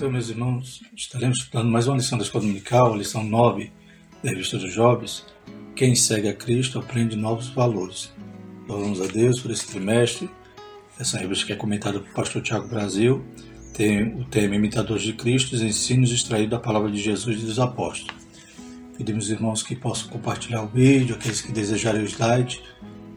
Senhor, meus irmãos, estaremos estudando mais uma lição da Escola Dominical, a lição 9 da Revista dos Jovens. Quem segue a Cristo aprende novos valores. Louvamos a Deus por esse trimestre. Essa revista que é comentada por pastor Tiago Brasil tem o tema Imitadores de Cristo, os ensinos extraídos da palavra de Jesus e dos apóstolos. Pedimos irmãos que possam compartilhar o vídeo, aqueles que desejarem o slide.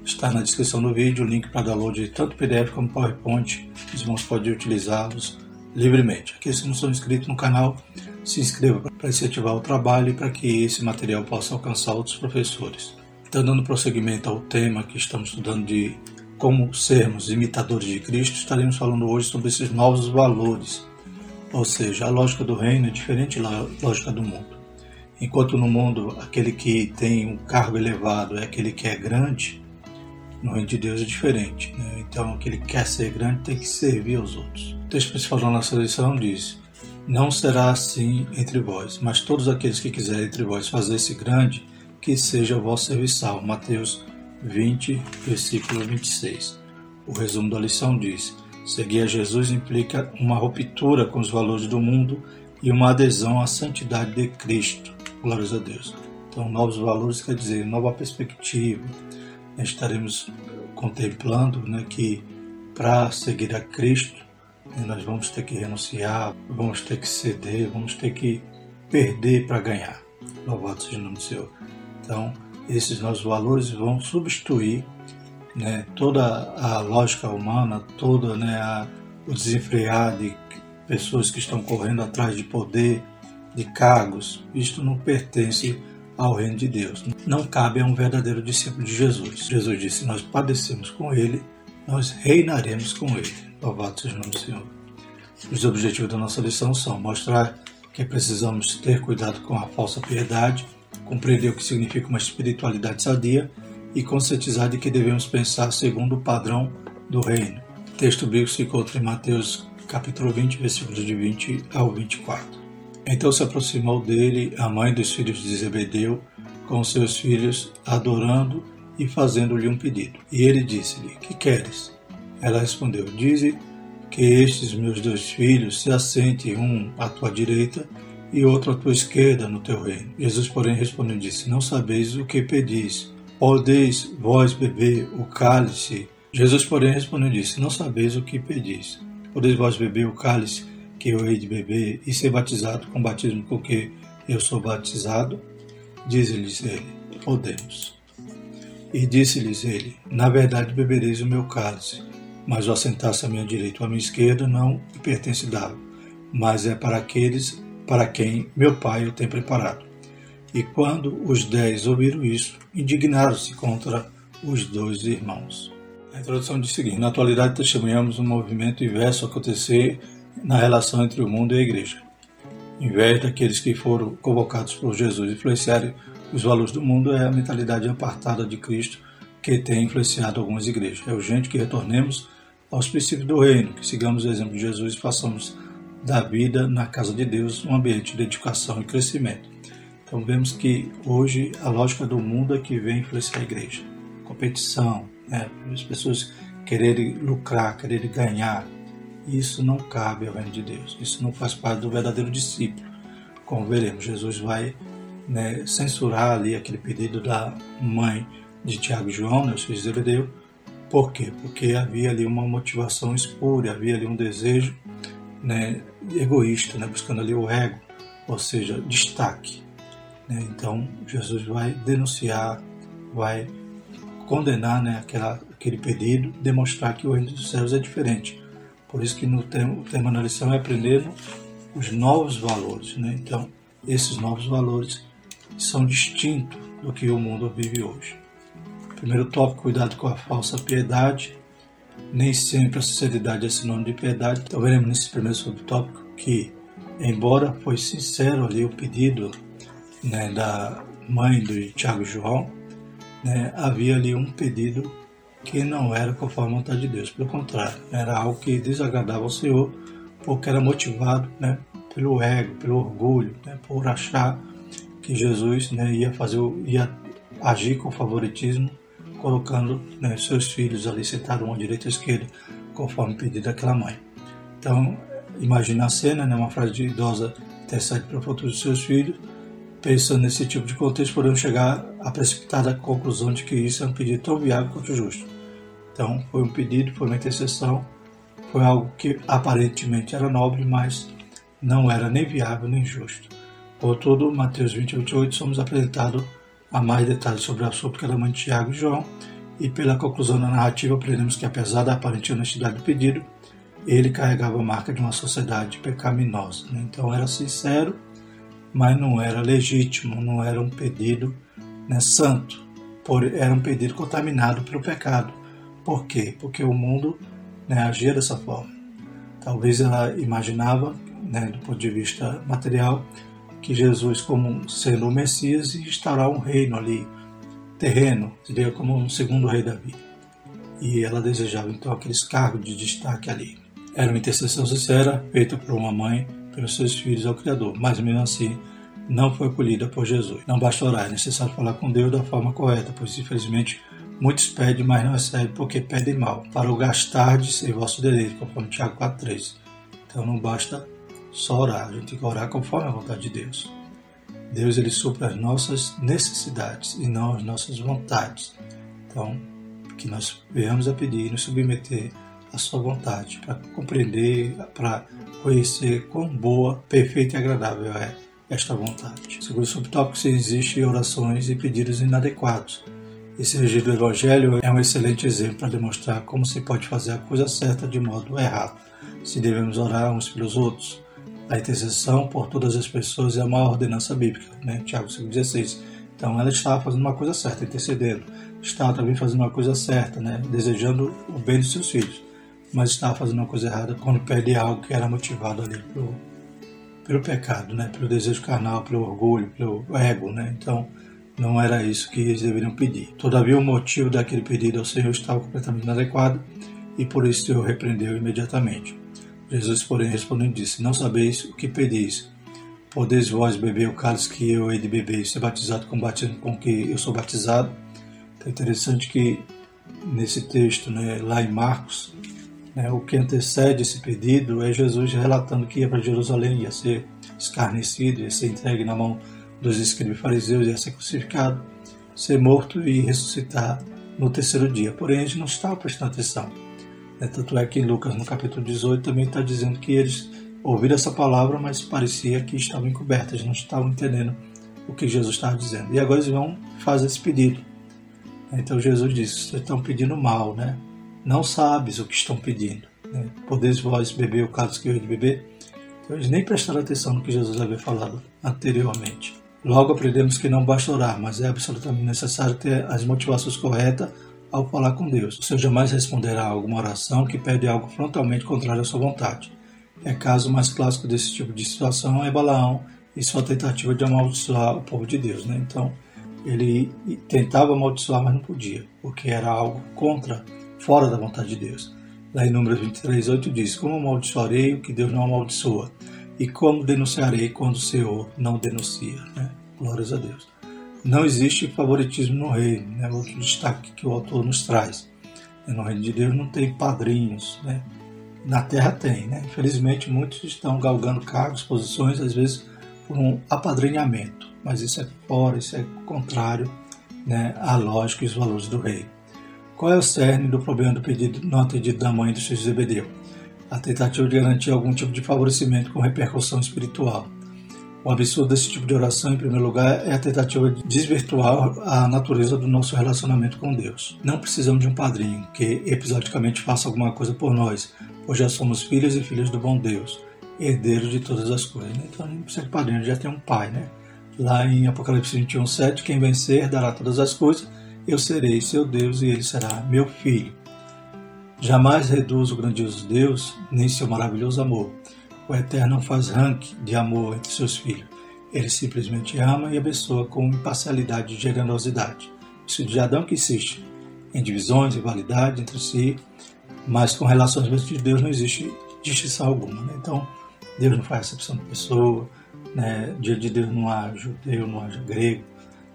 Está na descrição do vídeo o link para download de tanto PDF como PowerPoint. Os irmãos podem utilizá-los livremente. Aqueles que não são inscritos no canal, se inscreva para incentivar o trabalho e para que esse material possa alcançar outros professores. Então, dando prosseguimento ao tema que estamos estudando de como sermos imitadores de Cristo, estaremos falando hoje sobre esses novos valores. Ou seja, a lógica do reino é diferente da lógica do mundo. Enquanto no mundo aquele que tem um cargo elevado é aquele que é grande, no reino de Deus é diferente. Né? Então, aquele que quer ser grande tem que servir aos outros. Texto principal da nossa lição diz: Não será assim entre vós, mas todos aqueles que quiserem entre vós fazer-se grande, que seja o vosso serviçal. Mateus 20, versículo 26. O resumo da lição diz: Seguir a Jesus implica uma ruptura com os valores do mundo e uma adesão à santidade de Cristo. Glórias a Deus. Então, novos valores quer dizer nova perspectiva, estaremos contemplando né, que para seguir a Cristo nós vamos ter que renunciar, vamos ter que ceder, vamos ter que perder para ganhar. Louvado seja o nome do Senhor. Então, esses nossos valores vão substituir né, toda a lógica humana, toda né, a, o desenfrear de pessoas que estão correndo atrás de poder, de cargos. Isto não pertence ao reino de Deus. Não cabe a um verdadeiro discípulo de Jesus. Jesus disse: Nós padecemos com ele, nós reinaremos com ele. Louvado seja o nome do Senhor. Os objetivos da nossa lição são mostrar que precisamos ter cuidado com a falsa piedade, compreender o que significa uma espiritualidade sadia e conscientizar de que devemos pensar segundo o padrão do reino. O texto bíblico se encontra em Mateus capítulo 20, versículos de 20 ao 24. Então se aproximou dele a mãe dos filhos de Zebedeu com seus filhos, adorando e fazendo-lhe um pedido. E ele disse-lhe: Que queres? Ela respondeu: Dize que estes meus dois filhos se assentem um à tua direita e outro à tua esquerda no teu reino. Jesus, porém, respondeu: disse: Não sabeis o que pedis. Podeis vós beber o cálice? Jesus, porém, respondeu: disse: Não sabeis o que pedis. Podeis vós beber o cálice que eu hei de beber e ser batizado com o batismo com que eu sou batizado? Diz-lhes ele, podemos. E disse-lhes ele, na verdade bebereis o meu cálice, mas o assentar-se à minha direita ou à minha esquerda não pertence dá mas é para aqueles para quem meu pai o tem preparado. E quando os dez ouviram isso, indignaram-se contra os dois irmãos. A introdução diz o seguinte: Na atualidade, testemunhamos um movimento inverso acontecer na relação entre o mundo e a igreja. Em vez daqueles que foram convocados por Jesus influenciarem os valores do mundo, é a mentalidade apartada de Cristo que tem influenciado algumas igrejas. É urgente que retornemos aos princípios do reino, que sigamos o exemplo de Jesus e façamos da vida na casa de Deus um ambiente de educação e crescimento. Então vemos que hoje a lógica do mundo é que vem influenciar a igreja. Competição, né? as pessoas quererem lucrar, quererem ganhar, isso não cabe ao reino de Deus. Isso não faz parte do verdadeiro discípulo. Como veremos, Jesus vai né, censurar ali aquele pedido da mãe de Tiago e João, né, os filhos de Zebedeu. Por quê? Porque havia ali uma motivação espúria, havia ali um desejo né, egoísta, né, buscando ali o ego, ou seja, destaque. Né? Então, Jesus vai denunciar, vai condenar né, aquela, aquele pedido, demonstrar que o reino dos céus é diferente por isso que no tema, o tema da lição é aprender os novos valores. Né? Então, esses novos valores são distintos do que o mundo vive hoje. Primeiro tópico, cuidado com a falsa piedade. Nem sempre a sinceridade é sinônimo de piedade. Então veremos nesse primeiro subtópico que, embora foi sincero ali o pedido né, da mãe do Tiago João, né, havia ali um pedido que não era conforme a vontade de Deus, pelo contrário, era algo que desagradava ao Senhor, porque era motivado né, pelo ego, pelo orgulho, né, por achar que Jesus né, ia fazer, ia agir com favoritismo, colocando né, seus filhos ali sentados uma direita e esquerda, conforme pedido daquela mãe. Então, imagina a cena, né? uma frase de idosa intercede para o futuro dos seus filhos. Pensando nesse tipo de contexto, podemos chegar à precipitada conclusão de que isso é um pedido tão viável quanto justo. Então, foi um pedido, foi uma intercessão, foi algo que aparentemente era nobre, mas não era nem viável nem justo. Contudo, Mateus 20, 28, somos apresentados a mais detalhes sobre o assunto que era mãe de Tiago e João, e pela conclusão da narrativa aprendemos que apesar da aparente honestidade do pedido, ele carregava a marca de uma sociedade pecaminosa. Né? Então era sincero, mas não era legítimo, não era um pedido né, santo, por, era um pedido contaminado pelo pecado. Por quê? Porque o mundo né, agia dessa forma. Talvez ela imaginava, né, do ponto de vista material, que Jesus, como sendo o Messias, ia instaurar um reino ali, terreno, seria como um segundo rei Davi. E ela desejava então aqueles cargos de destaque ali. Era uma intercessão sincera, feita por uma mãe pelos seus filhos ao Criador, mas mesmo assim não foi acolhida por Jesus. Não basta orar, é necessário falar com Deus da forma correta, pois infelizmente muitos pedem, mas não recebem porque pedem mal, para o gastar de ser vosso direito, conforme Tiago 4,3. Então não basta só orar, a gente tem que orar conforme a vontade de Deus. Deus ele supra as nossas necessidades e não as nossas vontades. Então, que nós venhamos a pedir e nos submeter à sua vontade, para compreender, para conhecer quão boa, perfeita e agradável é esta vontade. Segundo o subtópico, se existem orações e pedidos inadequados. Esse registro do Evangelho é um excelente exemplo para demonstrar como se pode fazer a coisa certa de modo errado, se devemos orar uns pelos outros, a intercessão por todas as pessoas é a maior ordenança bíblica, né? Tiago 5,16. Então ela estava fazendo uma coisa certa, intercedendo. Estava também fazendo uma coisa certa, né? Desejando o bem dos seus filhos. Mas estava fazendo uma coisa errada quando perde algo que era motivado ali pelo, pelo pecado, né? Pelo desejo carnal, pelo orgulho, pelo ego, né? Então não era isso que eles deveriam pedir. Todavia o motivo daquele pedido ao Senhor estava completamente inadequado e por isso o Senhor repreendeu imediatamente. Jesus, porém, respondendo, disse: Não sabeis o que pedis. Podeis vós beber o cálice que eu hei de beber e ser batizado com o batismo com que eu sou batizado? Então é interessante que nesse texto, né, lá em Marcos, né, o que antecede esse pedido é Jesus relatando que ia para Jerusalém, ia ser escarnecido, ia ser entregue na mão dos escribas fariseus, ia ser crucificado, ser morto e ressuscitar no terceiro dia. Porém, a gente não estava prestando atenção. É, tanto é que Lucas, no capítulo 18, também está dizendo que eles ouviram essa palavra, mas parecia que estavam encobertas, não estavam entendendo o que Jesus estava dizendo. E agora eles vão fazer esse pedido. Então Jesus disse: Vocês estão pedindo mal, né? Não sabes o que estão pedindo. Né? Podeis vós beber o cálice que eu de beber? Então eles nem prestaram atenção no que Jesus havia falado anteriormente. Logo aprendemos que não basta orar, mas é absolutamente necessário ter as motivações corretas ao falar com Deus. O Senhor jamais responderá a alguma oração que pede algo frontalmente contrário à sua vontade. É caso mais clássico desse tipo de situação é Balaão e sua tentativa de amaldiçoar o povo de Deus. Né? Então, ele tentava amaldiçoar, mas não podia, porque era algo contra, fora da vontade de Deus. Lá em Números 23, 8 diz: Como amaldiçoarei o que Deus não amaldiçoa? E como denunciarei quando o Senhor não denuncia? Né? Glórias a Deus não existe favoritismo no reino, né? outro destaque que o autor nos traz. No reino de Deus não tem padrinhos, né? na terra tem. Né? Infelizmente, muitos estão galgando cargos, posições, às vezes por um apadrinhamento, mas isso é fora, isso é contrário né, à lógica e os valores do rei. Qual é o cerne do problema do pedido não atendido da mãe do filhos de Zebedeu? A tentativa de garantir algum tipo de favorecimento com repercussão espiritual. O absurdo desse tipo de oração, em primeiro lugar, é a tentativa de desvirtuar a natureza do nosso relacionamento com Deus. Não precisamos de um padrinho que episodicamente faça alguma coisa por nós, pois já somos filhos e filhos do bom Deus, herdeiros de todas as coisas. Né? Então não precisa de padrinho, já tem um pai, né? Lá em Apocalipse 21, 7, quem vencer dará todas as coisas, eu serei seu Deus e ele será meu filho. Jamais reduz o grandioso Deus, nem seu maravilhoso amor o Eterno faz ranking de amor entre seus filhos. Ele simplesmente ama e abençoa com imparcialidade e generosidade. Isso de Adão que insiste em divisões, rivalidade entre si, mas com relações de Deus não existe distinção alguma. Né? Então, Deus não faz acepção de pessoa, né? dia de Deus não há judeu, não há grego,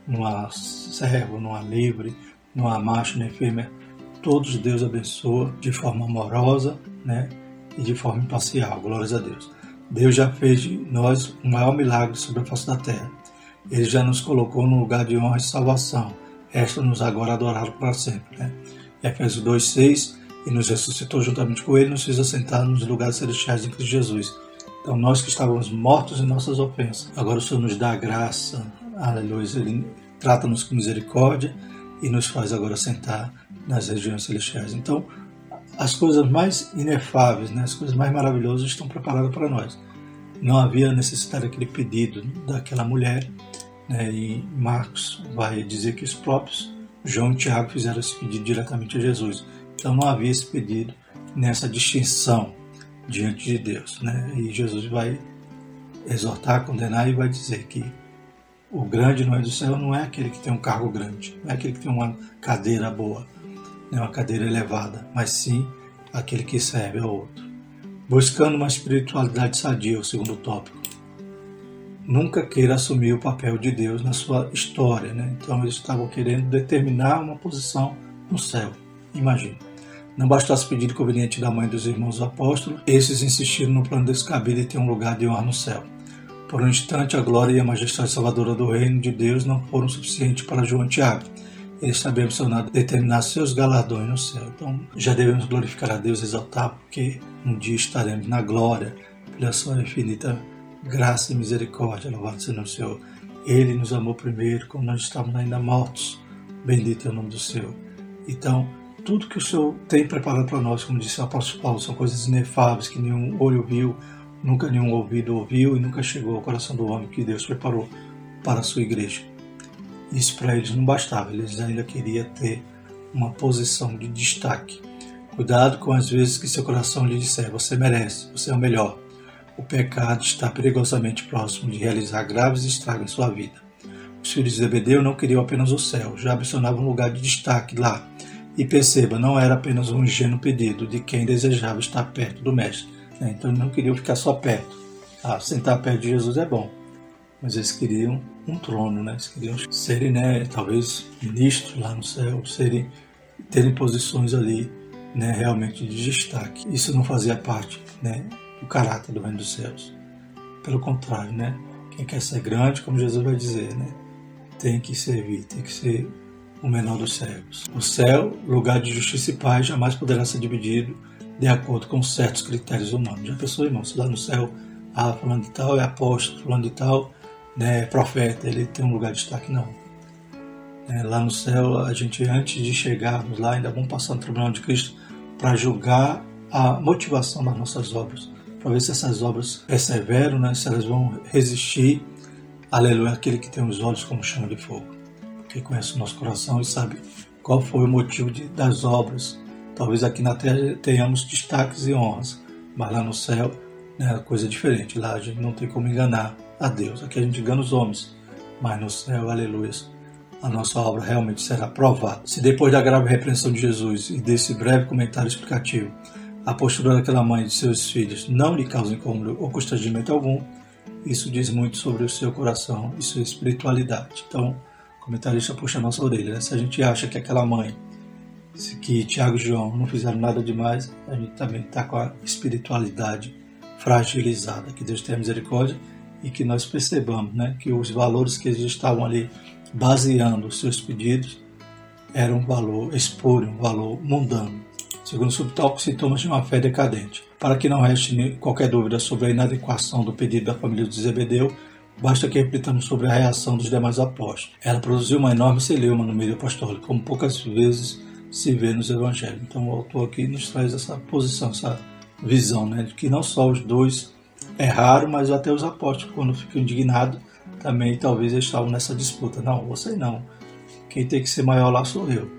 não há servo, não há livre, não há macho nem fêmea. Todos Deus abençoa de forma amorosa, né? E de forma imparcial. Glórias a Deus. Deus já fez de nós o maior milagre sobre a face da terra. Ele já nos colocou no lugar de honra e salvação. Resta-nos agora adorá-lo para sempre. Né? Efésios 2,6 E nos ressuscitou juntamente com ele, nos fez assentar nos lugares celestiais em Cristo Jesus. Então, nós que estávamos mortos em nossas ofensas, agora o Senhor nos dá a graça, aleluia, Ele trata-nos com misericórdia e nos faz agora sentar nas regiões celestiais. Então, as coisas mais inefáveis, né, as coisas mais maravilhosas estão preparadas para nós. Não havia necessidade daquele pedido daquela mulher, né, e Marcos vai dizer que os próprios João e Tiago fizeram esse pedido diretamente a Jesus. Então não havia esse pedido nessa distinção diante de Deus. Né? E Jesus vai exortar, condenar e vai dizer que o grande no reino do céu não é aquele que tem um cargo grande, não é aquele que tem uma cadeira boa, não é uma cadeira elevada, mas sim aquele que serve ao outro. Buscando uma espiritualidade sadia, o segundo tópico. Nunca queira assumir o papel de Deus na sua história. Né? Então eles estavam querendo determinar uma posição no céu. Imagina. Não bastasse pedir conveniente da mãe dos irmãos apóstolos, esses insistiram no plano descabido de ter um lugar de honra no céu. Por um instante, a glória e a majestade salvadora do reino de Deus não foram suficientes para João Tiago. Eles também ambicionaram determinar seus galardões no céu. Então, já devemos glorificar a Deus exaltar, porque um dia estaremos na glória, pela sua infinita graça e misericórdia. Louvado seja o Senhor. Ele nos amou primeiro, quando nós estávamos ainda mortos. Bendito é o nome do Senhor. Então, tudo que o Senhor tem preparado para nós, como disse o apóstolo Paulo, são coisas inefáveis que nenhum olho viu, Nunca nenhum ouvido ouviu e nunca chegou ao coração do homem que Deus preparou para a sua igreja. Isso para eles não bastava, eles ainda queriam ter uma posição de destaque. Cuidado com as vezes que seu coração lhe disser: Você merece, você é o melhor. O pecado está perigosamente próximo de realizar graves estragos em sua vida. Os filhos de Zebedeu não queriam apenas o céu, já ambicionavam um lugar de destaque lá. E perceba, não era apenas um ingênuo pedido de quem desejava estar perto do Mestre né? Então não queriam ficar só perto. Ah, sentar perto de Jesus é bom, mas eles queriam um trono, né? Eles queriam serem, né, talvez ministros lá no céu, serem, terem posições ali, né, realmente de destaque. Isso não fazia parte, né, do caráter do reino dos céus. Pelo contrário, né? Quem quer ser grande, como Jesus vai dizer, né, tem que servir, tem que ser o menor dos servos. O céu, lugar de justiça e paz, jamais poderá ser dividido de acordo com certos critérios humanos. Já pensou, irmão, se lá no céu, ah, falando de tal é apóstolo, falando de tal né, é profeta, ele tem um lugar de destaque? Não. É, lá no céu, a gente, antes de chegarmos lá, ainda vamos passar no tribunal de Cristo para julgar a motivação das nossas obras, para ver se essas obras perseveram, né, se elas vão resistir, aleluia, aquele que tem os olhos como chama de fogo, que conhece o nosso coração e sabe qual foi o motivo de, das obras Talvez aqui na Terra tenhamos destaques e honras, mas lá no céu né, é coisa diferente. Lá a gente não tem como enganar a Deus. Aqui a gente engana os homens, mas no céu, aleluia, a nossa obra realmente será provada. Se depois da grave repreensão de Jesus e desse breve comentário explicativo, a postura daquela mãe e de seus filhos não lhe causa incômodo ou constrangimento algum, isso diz muito sobre o seu coração e sua espiritualidade. Então, o comentarista puxa a nossa orelha. Né? Se a gente acha que aquela mãe que Tiago e João não fizeram nada demais, a gente também está com a espiritualidade fragilizada. Que Deus tenha misericórdia e que nós percebamos né, que os valores que eles estavam ali baseando os seus pedidos eram um valor espúrio, um valor mundano. Segundo o subtópico, sintomas de uma fé decadente. Para que não reste qualquer dúvida sobre a inadequação do pedido da família de Zebedeu, basta que reflitamos sobre a reação dos demais apóstolos. Ela produziu uma enorme celeuma no meio apostólico, como poucas vezes se vê nos evangelhos. Então o autor aqui nos traz essa posição, essa visão, né, de que não só os dois erraram, mas até os apóstolos, quando ficam indignados, também talvez estavam nessa disputa. Não, você não. Quem tem que ser maior lá sou eu.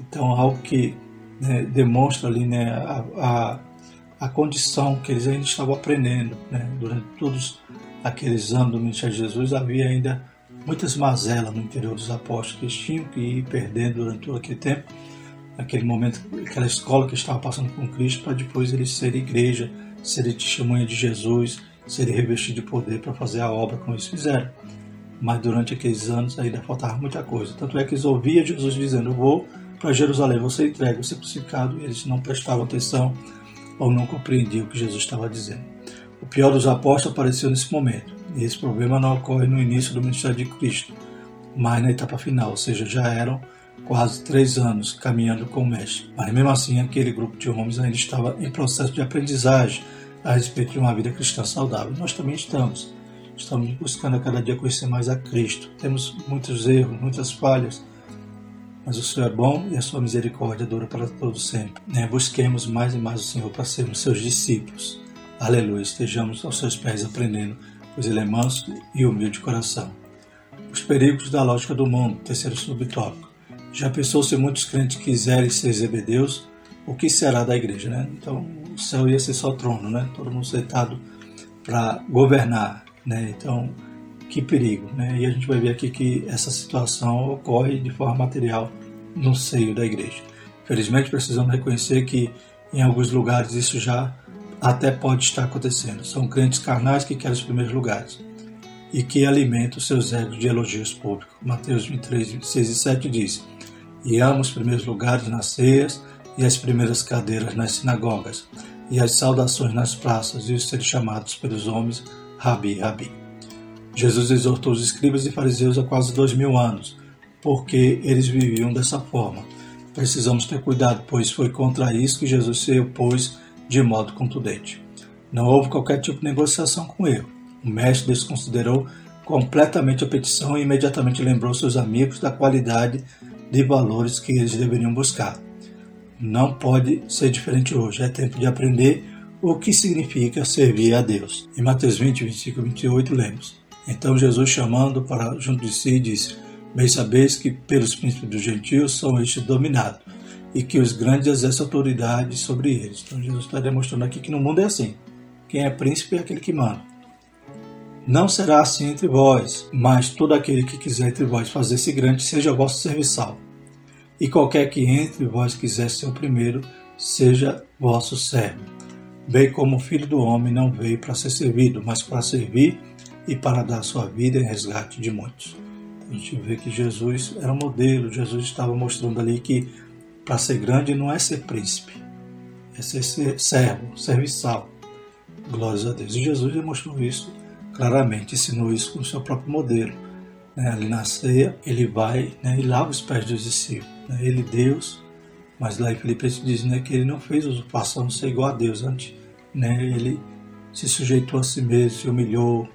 Então algo que né, demonstra ali né, a, a, a, condição que eles ainda estavam aprendendo. Né, durante todos aqueles anos do ministério de Jesus havia ainda muitas mazelas no interior dos apóstolos que eles tinham que ir perdendo durante todo aquele tempo naquele momento, aquela escola que estava passando com Cristo, para depois eles serem igreja, serem testemunha de Jesus, serem revestidos de poder para fazer a obra como eles fizeram. Mas durante aqueles anos ainda faltava muita coisa. Tanto é que eles ouviam Jesus dizendo: Eu vou para Jerusalém, entregue, vou ser crucificado. E eles não prestavam atenção, ou não compreendiam o que Jesus estava dizendo. O pior dos apóstolos apareceu nesse momento, e esse problema não ocorre no início do ministério de Cristo, mas na etapa final, ou seja, já eram quase três anos caminhando com o Mestre. Mas mesmo assim, aquele grupo de homens ainda estava em processo de aprendizagem a respeito de uma vida cristã saudável. Nós também estamos. Estamos buscando a cada dia conhecer mais a Cristo. Temos muitos erros, muitas falhas, mas o Senhor é bom e a sua misericórdia dura para todos sempre. Né? Busquemos mais e mais o Senhor para sermos seus discípulos. Aleluia. Estejamos aos seus pés aprendendo, pois Ele é manso e humilde de coração. Os perigos da lógica do mundo, terceiro subtópico. Já pensou se muitos crentes quiserem ser zebedeus? O que será da igreja, né? Então, o céu ia ser só trono, né? Todo mundo sentado para governar, né? Então, que perigo, né? E a gente vai ver aqui que essa situação ocorre de forma material no seio da igreja. Felizmente, precisamos reconhecer que em alguns lugares isso já até pode estar acontecendo. São crentes carnais que querem os primeiros lugares e que alimentam seus egos de elogios públicos. Mateus 23, 26 e 7 diz: E ama os primeiros lugares nas ceias e as primeiras cadeiras nas sinagogas, e as saudações nas praças, e os ser chamados pelos homens Rabi, Rabi. Jesus exortou os escribas e fariseus há quase dois mil anos, porque eles viviam dessa forma. Precisamos ter cuidado, pois foi contra isso que Jesus se opôs de modo contundente. Não houve qualquer tipo de negociação com ele. O mestre desconsiderou completamente a petição e imediatamente lembrou seus amigos da qualidade de valores que eles deveriam buscar. Não pode ser diferente hoje. É tempo de aprender o que significa servir a Deus. Em Mateus 20, 25 e 28, lemos. Então Jesus, chamando para junto de si, disse: Bem sabeis que pelos príncipes dos gentios são estes dominados, e que os grandes exercem autoridade sobre eles. Então Jesus está demonstrando aqui que no mundo é assim. Quem é príncipe é aquele que manda. Não será assim entre vós, mas todo aquele que quiser entre vós fazer-se grande seja vosso serviçal. E qualquer que entre vós quiser ser o primeiro, seja vosso servo. Bem como o filho do homem não veio para ser servido, mas para servir e para dar sua vida em resgate de muitos. A gente vê que Jesus era um modelo, Jesus estava mostrando ali que para ser grande não é ser príncipe, é ser servo, serviçal. Glórias a Deus. E Jesus demonstrou isso claramente, ensinou isso com o seu próprio modelo. Né? Ali na ceia, ele vai né, e lava os pés dos discípulos. Né? Ele, Deus, mas lá em Filipenses diz né, que ele não fez usurpação de ser igual a Deus. Antes, né, ele se sujeitou a si mesmo, se humilhou,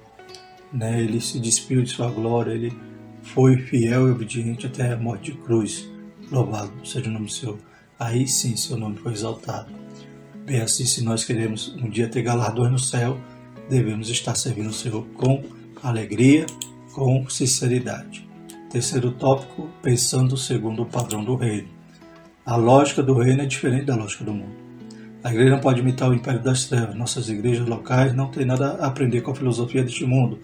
né? ele se despiu de sua glória, ele foi fiel e obediente até a morte de cruz. Louvado seja o nome do Senhor. Aí sim seu nome foi exaltado. Bem assim, se nós queremos um dia ter galardões no céu, devemos estar servindo o Senhor com alegria, com sinceridade. Terceiro tópico, pensando segundo o padrão do reino. A lógica do reino é diferente da lógica do mundo. A igreja não pode imitar o império das trevas. Nossas igrejas locais não têm nada a aprender com a filosofia deste mundo,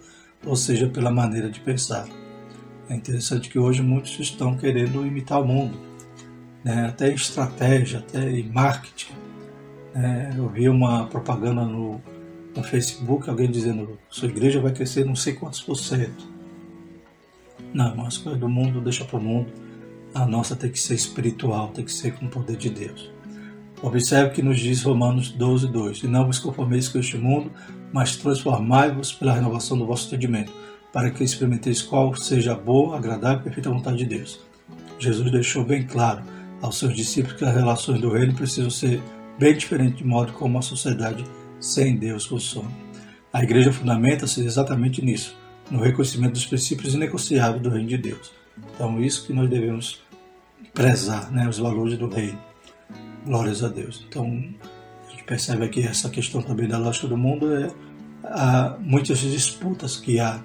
ou seja, pela maneira de pensar. É interessante que hoje muitos estão querendo imitar o mundo, né? até em estratégia, até em marketing. Né? Eu vi uma propaganda no, no Facebook, alguém dizendo sua igreja vai crescer não sei quantos por cento. Não, as coisas do mundo deixa para o mundo. A nossa tem que ser espiritual, tem que ser com o poder de Deus. Observe que nos diz Romanos 12, 2: E não vos conformeis com este mundo, mas transformai-vos pela renovação do vosso entendimento, para que experimenteis qual seja a boa, agradável e perfeita vontade de Deus. Jesus deixou bem claro aos seus discípulos que as relações do reino precisam ser bem diferentes de modo como a sociedade sem Deus funciona. A igreja fundamenta-se exatamente nisso, no reconhecimento dos princípios inegociáveis do reino de Deus. Então, isso que nós devemos prezar, né, os valores do reino. Glórias a Deus. Então, a gente percebe aqui essa questão também da lógica do mundo é há muitas disputas que há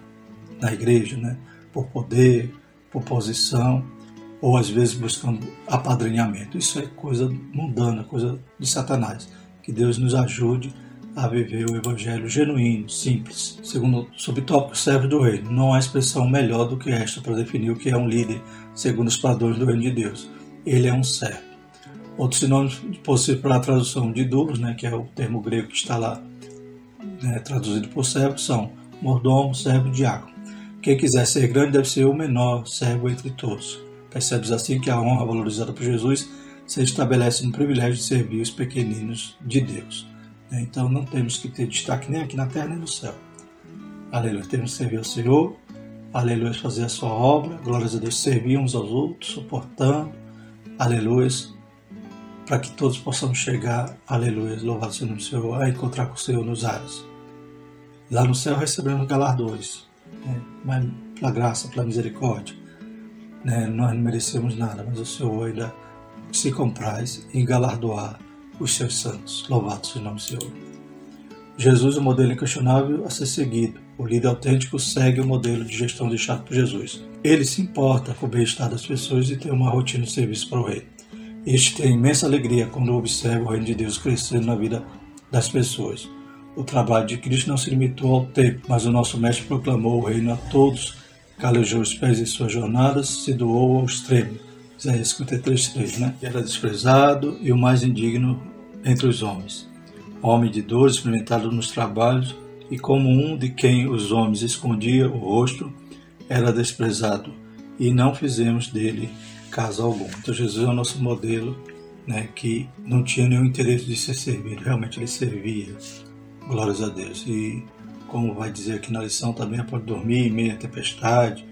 na igreja, né? Por poder, por posição, ou às vezes buscando apadrinhamento. Isso é coisa mundana, coisa de Satanás. Que Deus nos ajude a viver o evangelho genuíno, simples. Segundo o subtópico, servo do reino. Não há expressão melhor do que esta para definir o que é um líder, segundo os padrões do reino de Deus. Ele é um servo. Outros sinônimos possíveis para a tradução de doulos, né, que é o termo grego que está lá né, traduzido por servo, são mordomo, servo e diácono. Quem quiser ser grande deve ser o menor servo entre todos. Percebes assim que a honra valorizada por Jesus se estabelece no privilégio de servir os pequeninos de Deus. Então não temos que ter destaque nem aqui na terra nem no céu. Aleluia. Temos que servir ao Senhor, aleluia, fazer a sua obra, glórias a Deus, servir uns aos outros, suportando, aleluia, para que todos possamos chegar, aleluia, louvado seja o Senhor, a encontrar com o Senhor nos ares. Lá no céu recebemos galardões, né? mas pela graça, pela misericórdia. Né? Nós não merecemos nada, mas o Senhor ainda se compraz em galardoar os seus santos. Louvado seja o nome do Senhor. Jesus o modelo inquestionável a ser seguido. O líder autêntico segue o modelo de gestão deixado por Jesus. Ele se importa com o bem-estar das pessoas e tem uma rotina de serviço para o rei. Este tem imensa alegria quando observa o reino de Deus crescendo na vida das pessoas. O trabalho de Cristo não se limitou ao tempo, mas o nosso Mestre proclamou o reino a todos, calejou os pés em suas jornadas, se doou ao extremo. Isaías 53, 3, né? Era desprezado e o mais indigno entre os homens. Homem de dor, experimentado nos trabalhos, e como um de quem os homens escondia o rosto, era desprezado, e não fizemos dele caso algum. Então Jesus é o nosso modelo, né, que não tinha nenhum interesse de ser servido, realmente ele servia. Glórias a Deus. E como vai dizer aqui na lição, também pode dormir em meio à tempestade,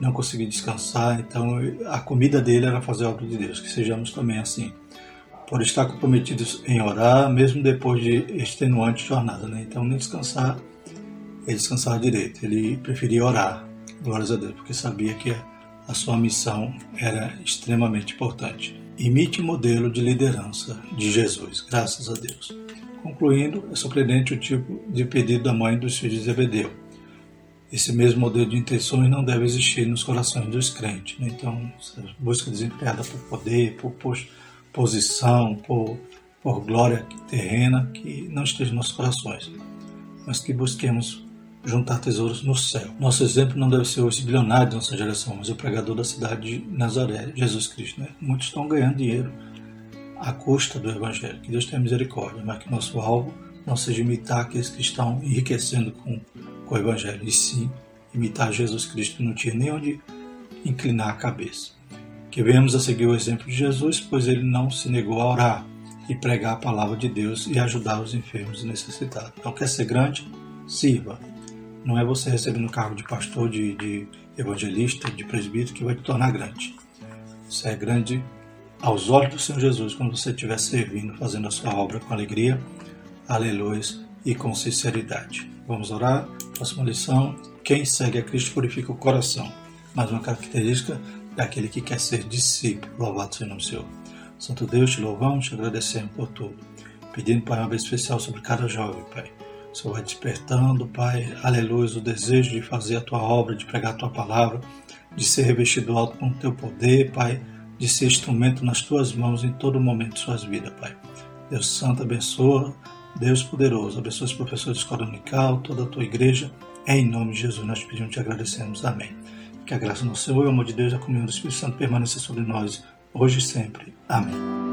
não conseguir descansar. Então a comida dele era fazer a obra de Deus. Que sejamos também assim. Por estar comprometidos em orar, mesmo depois de extenuante jornada. Né? Então nem descansar, ele descansava direito. Ele preferia orar. Glórias a Deus, porque sabia que a sua missão era extremamente importante. Imite o modelo de liderança de Jesus, graças a Deus. Concluindo, é surpreendente o tipo de pedido da mãe dos filhos de Zebedeu. Esse mesmo modelo de intenções não deve existir nos corações dos crentes. Né? Então, busca desempenhada por poder, por posição, por, por glória terrena, que não esteja nos nossos corações, mas que busquemos juntar tesouros no céu. Nosso exemplo não deve ser esse bilionário de nossa geração, mas o pregador da cidade de Nazaré, Jesus Cristo. Né? Muitos estão ganhando dinheiro à custa do Evangelho. Que Deus tenha misericórdia, mas que nosso alvo não seja imitar aqueles que estão enriquecendo com, o Evangelho, e sim imitar Jesus Cristo, não tinha nem onde inclinar a cabeça. Que venhamos a seguir o exemplo de Jesus, pois ele não se negou a orar e pregar a palavra de Deus e ajudar os enfermos e necessitados. Não quer ser grande? Sirva não é você recebendo o cargo de pastor, de, de evangelista, de presbítero que vai te tornar grande. Você é grande aos olhos do Senhor Jesus quando você estiver servindo, fazendo a sua obra com alegria, aleluia e com sinceridade. Vamos orar? Próxima lição. Quem segue a Cristo purifica o coração. Mais uma característica daquele que quer ser discípulo. Louvado seja o nome do Senhor. Santo Deus, te louvamos, te agradecemos por tudo. Pedindo, Pai, uma bênção especial sobre cada jovem, Pai o Senhor vai despertando, Pai, aleluia, o desejo de fazer a tua obra, de pregar a tua palavra, de ser revestido alto com o teu poder, Pai, de ser instrumento nas tuas mãos em todo momento de suas vidas, Pai. Deus Santo, abençoa, Deus poderoso, abençoa os professores de escola unical, toda a tua igreja, em nome de Jesus nós pedimos e te agradecemos. Amém. Que a graça do Senhor e o amor de Deus a comunhão do Espírito Santo permaneça sobre nós, hoje e sempre. Amém.